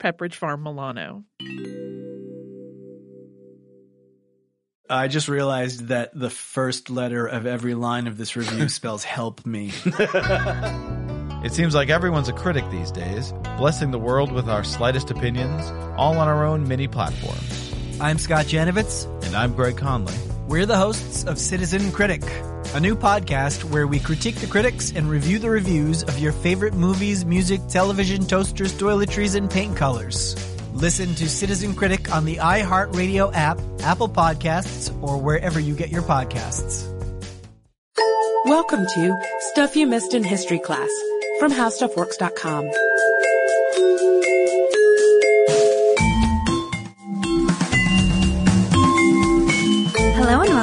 Pepperidge Farm Milano. I just realized that the first letter of every line of this review spells help me. It seems like everyone's a critic these days, blessing the world with our slightest opinions, all on our own mini platforms. I'm Scott Janovitz. And I'm Greg Conley. We're the hosts of Citizen Critic, a new podcast where we critique the critics and review the reviews of your favorite movies, music, television, toasters, toiletries, and paint colors. Listen to Citizen Critic on the iHeartRadio app, Apple Podcasts, or wherever you get your podcasts. Welcome to Stuff You Missed in History Class from HowStuffWorks.com.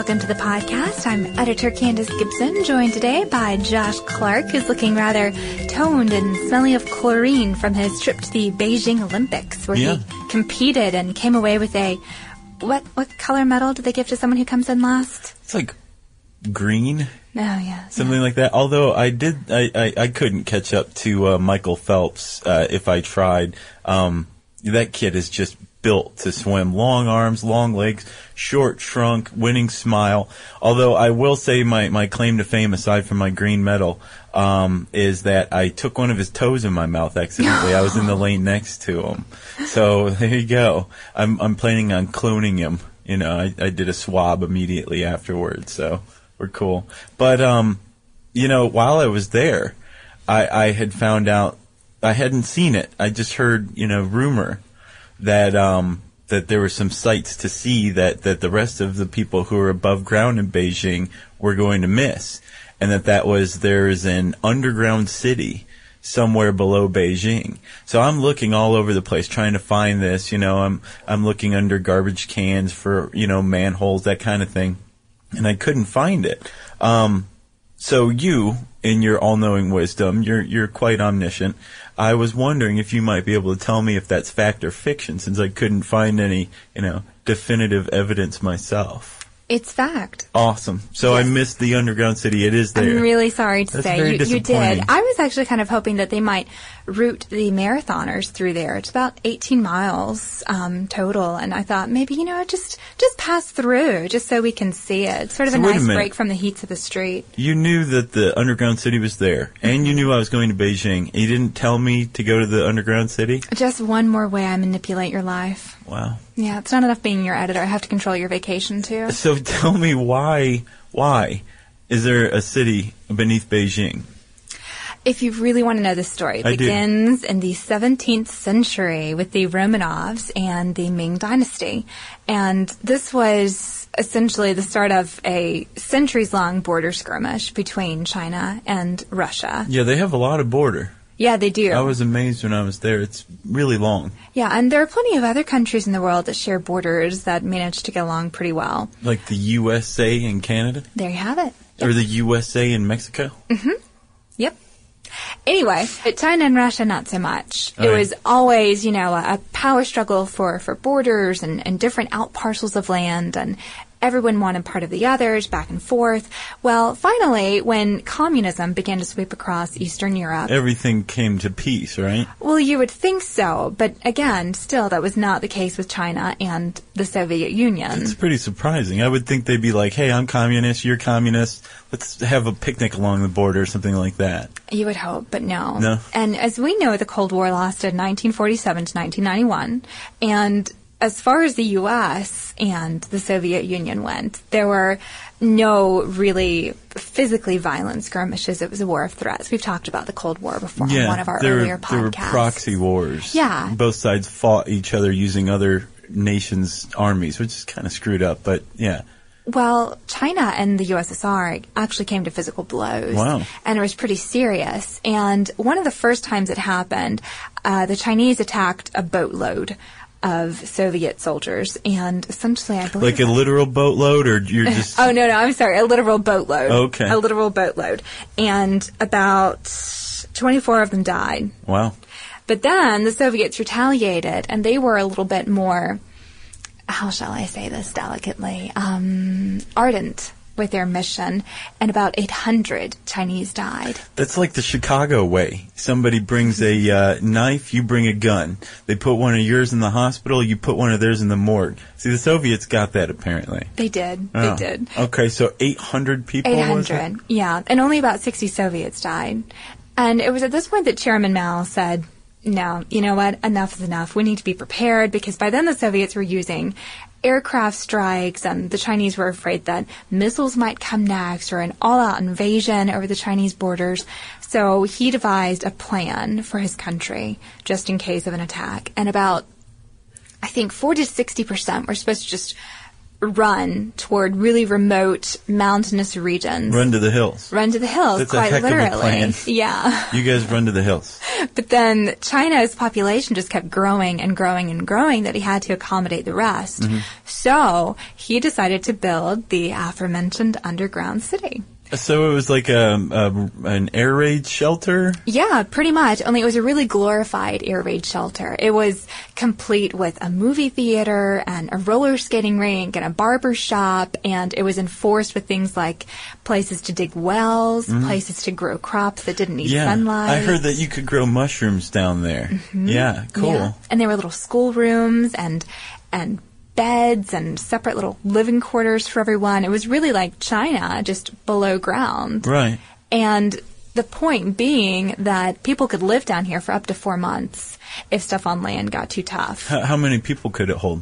welcome to the podcast. I'm editor Candace Gibson, joined today by Josh Clark, who's looking rather toned and smelling of chlorine from his trip to the Beijing Olympics, where Yeah. he competed and came away with a what what color medal do they give to someone who comes in last? It's like green, Oh yeah, something like that. Although I did, I, I, I couldn't catch up to uh, Michael Phelps uh, if I tried. Um, that kid is just built to swim. Long arms, long legs, short trunk, winning smile. Although I will say my, my claim to fame, aside from my green medal, um, is that I took one of his toes in my mouth accidentally. I was in the lane next to him. So there you go. I'm, I'm planning on cloning him. You know, I, I did a swab immediately afterwards, so we're cool. But, um, you know, while I was there, I, I had found out, I hadn't seen it. I just heard, you know, rumor that, um, that there were some sights to see that, that the rest of the people who are above ground in Beijing were going to miss. And that that was, there's an underground city somewhere below Beijing. So I'm looking all over the place trying to find this, you know, I'm, I'm looking under garbage cans for, you know, manholes, that kind of thing. And I couldn't find it. Um, so you, in your all-knowing wisdom, you're you're quite omniscient. I was wondering if you might be able to tell me if that's fact or fiction, since I couldn't find any, you know, definitive evidence myself. it's fact. Awesome. So I missed the underground city. It is there. I'm really sorry to That's say you, you did. I was actually kind of hoping that they might route the marathoners through there. It's about 18 miles um, total, and I thought maybe you know just just pass through just so we can see it. Sort of So a wait a nice break from the heats of the street. You knew that the underground city was there, and you knew I was going to Beijing. You didn't tell me to go to the underground city. Just one more way I manipulate your life. Wow. Yeah, it's not enough being your editor. I have to control your vacation too. So tell me why? Why is there a city beneath Beijing? If you really want to know the story, it I do. begins in the 17th century with the Romanovs and the Ming Dynasty. And this was essentially the start of a centuries long border skirmish between China and Russia. Yeah, they have a lot of border. Yeah, they do. I was amazed when I was there. It's really long. yeah, and there are plenty of other countries in the world that share borders that manage to get along pretty well. Like the USA and Canada? There you have it. Or the USA and Mexico? Mm hmm. Yep. Anyway, but China and Russia, not so much. Oh, it yeah. was always, you know, a, a power struggle for, for borders and, and different out parcels of land, and everyone wanted part of the others, back and forth. Well, finally, when communism began to sweep across Eastern Europe, Everything came to peace, right? well, you would think so, but again, still, that was not the case with China and the Soviet Union. It's pretty surprising. I would think they'd be like, hey, I'm communist, you're communist. Let's have a picnic along the border or something like that. You would hope, but no. No. And as we know, the Cold War lasted 1947 to 1991. And as far as the U.S. and the Soviet Union went, there were no really physically violent skirmishes. It was a war of threats. We've talked about the Cold War before on one of our there, earlier there were podcasts. proxy wars. Yeah. Both sides fought each other using other nations' armies, which is kind of screwed up. But yeah, Well, China and the USSR actually came to physical blows. Wow. And it was pretty serious. And one of the first times it happened, uh, the Chinese attacked a boatload of Soviet soldiers. And essentially, I believe. like a literal boatload, or you're just Oh, no, no, I'm sorry. A literal boatload. Okay. A literal boatload. And about 24 of them died. wow. But then the Soviets retaliated, and they were a little bit more, how shall I say this delicately, um, ardent with their mission, and about 800 Chinese died. That's like the Chicago way. Somebody brings a uh, knife, you bring a gun. They put one of yours in the hospital, you put one of theirs in the morgue. See, the Soviets got that apparently. They did. Oh. They did. Okay, so 800 people. was 800, yeah. And only about 60 Soviets died. And it was at this point that Chairman Mao said, no, you know what? Enough is enough. We need to be prepared because by then the Soviets were using aircraft strikes and the Chinese were afraid that missiles might come next or an all-out invasion over the Chinese borders. So he devised a plan for his country just in case of an attack. And about I think 40 to 60% were supposed to just run toward really remote mountainous regions. Run to the hills. Run to the hills, That's quite heck of a literally. Yeah. You guys run to the hills. But then China's population just kept growing and growing and growing that he had to accommodate the rest. Mm-hmm. So he decided to build the aforementioned underground city. So it was like a, a an air raid shelter. Yeah, pretty much. Only it was a really glorified air raid shelter. It was complete with a movie theater and a roller skating rink and a barber shop, and it was enforced with things like places to dig wells, places to grow crops that didn't need Mm-hmm. Yeah, sunlight. I heard that you could grow mushrooms down there. Yeah, cool. Yeah. And there were little schoolrooms and and beds and separate little living quarters for everyone. It was really like China, just below ground. Right. And the point being that people could live down here for up to four months if stuff on land got too tough. H- how many people could it hold?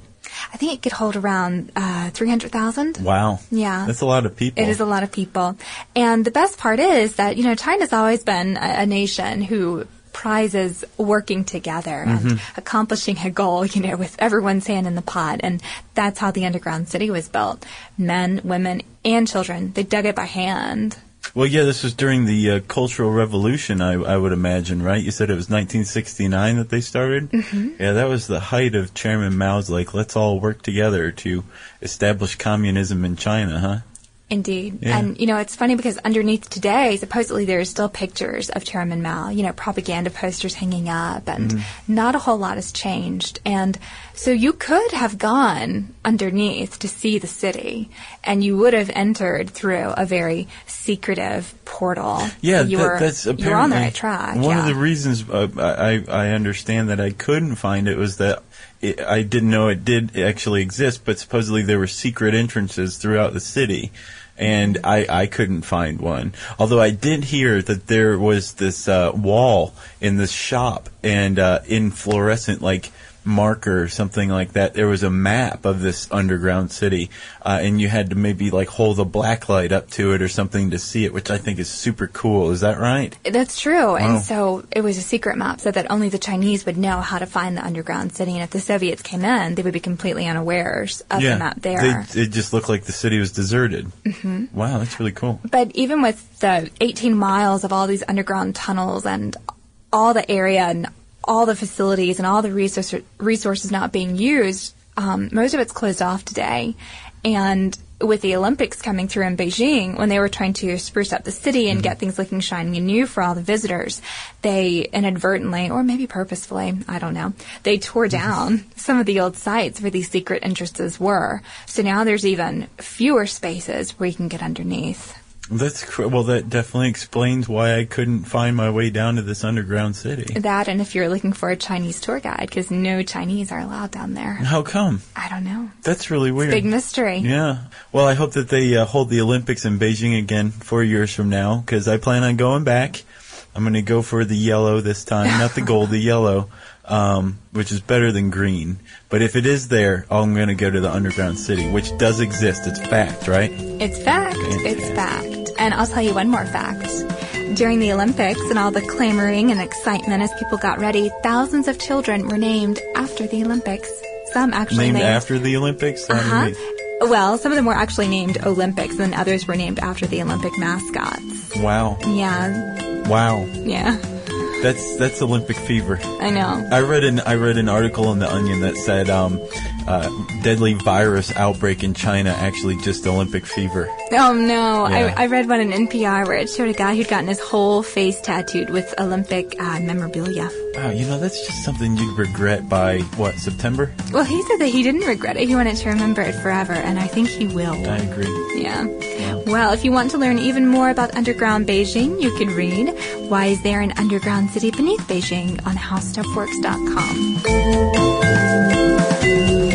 I think it could hold around uh, 300,000. Wow. Yeah. That's a lot of people. It is a lot of people. And the best part is that, you know, China's always been a, a nation who prizes working together Mm-hmm. and accomplishing a goal, you know, with everyone's hand in the pot. And that's how the underground city was built. Men, women, and children. They dug it by hand. Well, yeah, this was during the uh, Cultural Revolution, I, I would imagine, right? You said it was 1969 that they started? Mm-hmm. Yeah, that was the height of Chairman Mao's, like, let's all work together to establish communism in China, huh? Indeed. Yeah. And, you know, it's funny because underneath today, supposedly there's still pictures of Chairman Mao, you know, propaganda posters hanging up, and Mm-hmm. not a whole lot has changed. And so you could have gone underneath to see the city, and you would have entered through a very secretive portal. Yeah, you that, were, that's you apparently were on the right track. One yeah. of the reasons uh, I I understand that I couldn't find it was that I didn't know it did actually exist, but supposedly there were secret entrances throughout the city. And I, I couldn't find one. Although I did hear that there was this uh, wall in this shop, and uh, in fluorescent like marker or something like that, there was a map of this underground city, uh, and you had to maybe like hold a black light up to it or something to see it, which I think is super cool. Is that right? That's true. Wow. And so it was a secret map so that only the Chinese would know how to find the underground city. And if the Soviets came in, they would be completely unawares of the map there. They, it just looked like the city was deserted. Mm-hmm. Wow, that's really cool. But even with the 18 miles of all these underground tunnels and all the area and all the facilities and all the resource, resources not being used, um, most of it's closed off today. And with the Olympics coming through in Beijing, when they were trying to spruce up the city and get things looking shiny and new for all the visitors, they inadvertently, or maybe purposefully, I don't know, they tore down some of the old sites where these secret entrances were. So now there's even fewer spaces where you can get underneath. That's cr- well. That definitely explains why I couldn't find my way down to this underground city. That and if you're looking for a Chinese tour guide, because no Chinese are allowed down there. How come? I don't know. That's really weird. Big mystery. Yeah. Well, I hope that they uh, hold the Olympics in Beijing again four years from now because I plan on going back. I'm going to go for the yellow this time, not the gold, the yellow, um, which is better than green. But if it is there, I'm going to go to the underground city, which does exist. It's fact, right? It's fact. It's fact. And I'll tell you one more fact. During the Olympics and all the clamoring and excitement as people got ready, thousands of children were named after the Olympics. Some actually Named named, after the Olympics. Uh-huh. Well, some of them were actually named Olympics, and others were named after the Olympic mascots. wow, Yeah, wow. yeah, That's that's Olympic fever. I know. I read an I read an article in the Onion that said um, uh, deadly virus outbreak in China actually just Olympic fever. Oh no, Yeah. I, I read one in NPR where it showed a guy who'd gotten his whole face tattooed with Olympic uh, memorabilia. Wow, you know that's just something you'd regret by what September? Well, he said that he didn't regret it. He wanted to remember it forever, and I think he will. I agree. Yeah. Well, if you want to learn even more about underground Beijing, you can read Why Is There an Underground City Beneath Beijing on HowStuffWorks.com.